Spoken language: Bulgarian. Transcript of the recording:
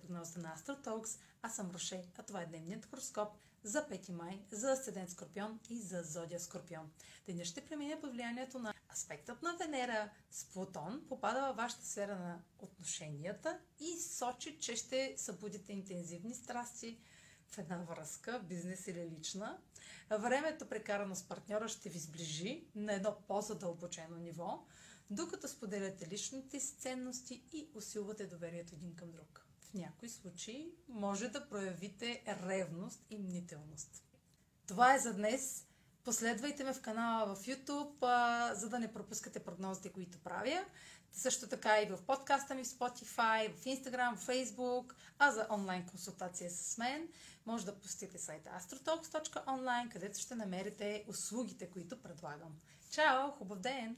прогнозата на AstroTalks. Аз съм Роше, а това е дневният хороскоп за 5 май, за Асцендент Скорпион и за Зодия Скорпион. Денят ще премине под влиянието на аспектът на Венера с Плутон, попада във вашата сфера на отношенията и сочи, че ще събудите интензивни страсти в една връзка, бизнес или лична. Времето прекарано с партньора ще ви сближи на едно по-задълбочено ниво, докато споделяте личните си ценности и усилвате доверието един към друг. В някои случаи може да проявите ревност и мнителност. Това е за днес. Последвайте ме в канала в YouTube, за да не пропускате прогнозите, които правя. Също така и в подкаста ми в Spotify, в Instagram, в Facebook, а за онлайн консултация с мен може да посетите сайта astrotalks.online, където ще намерите услугите, които предлагам. Чао! Хубав ден!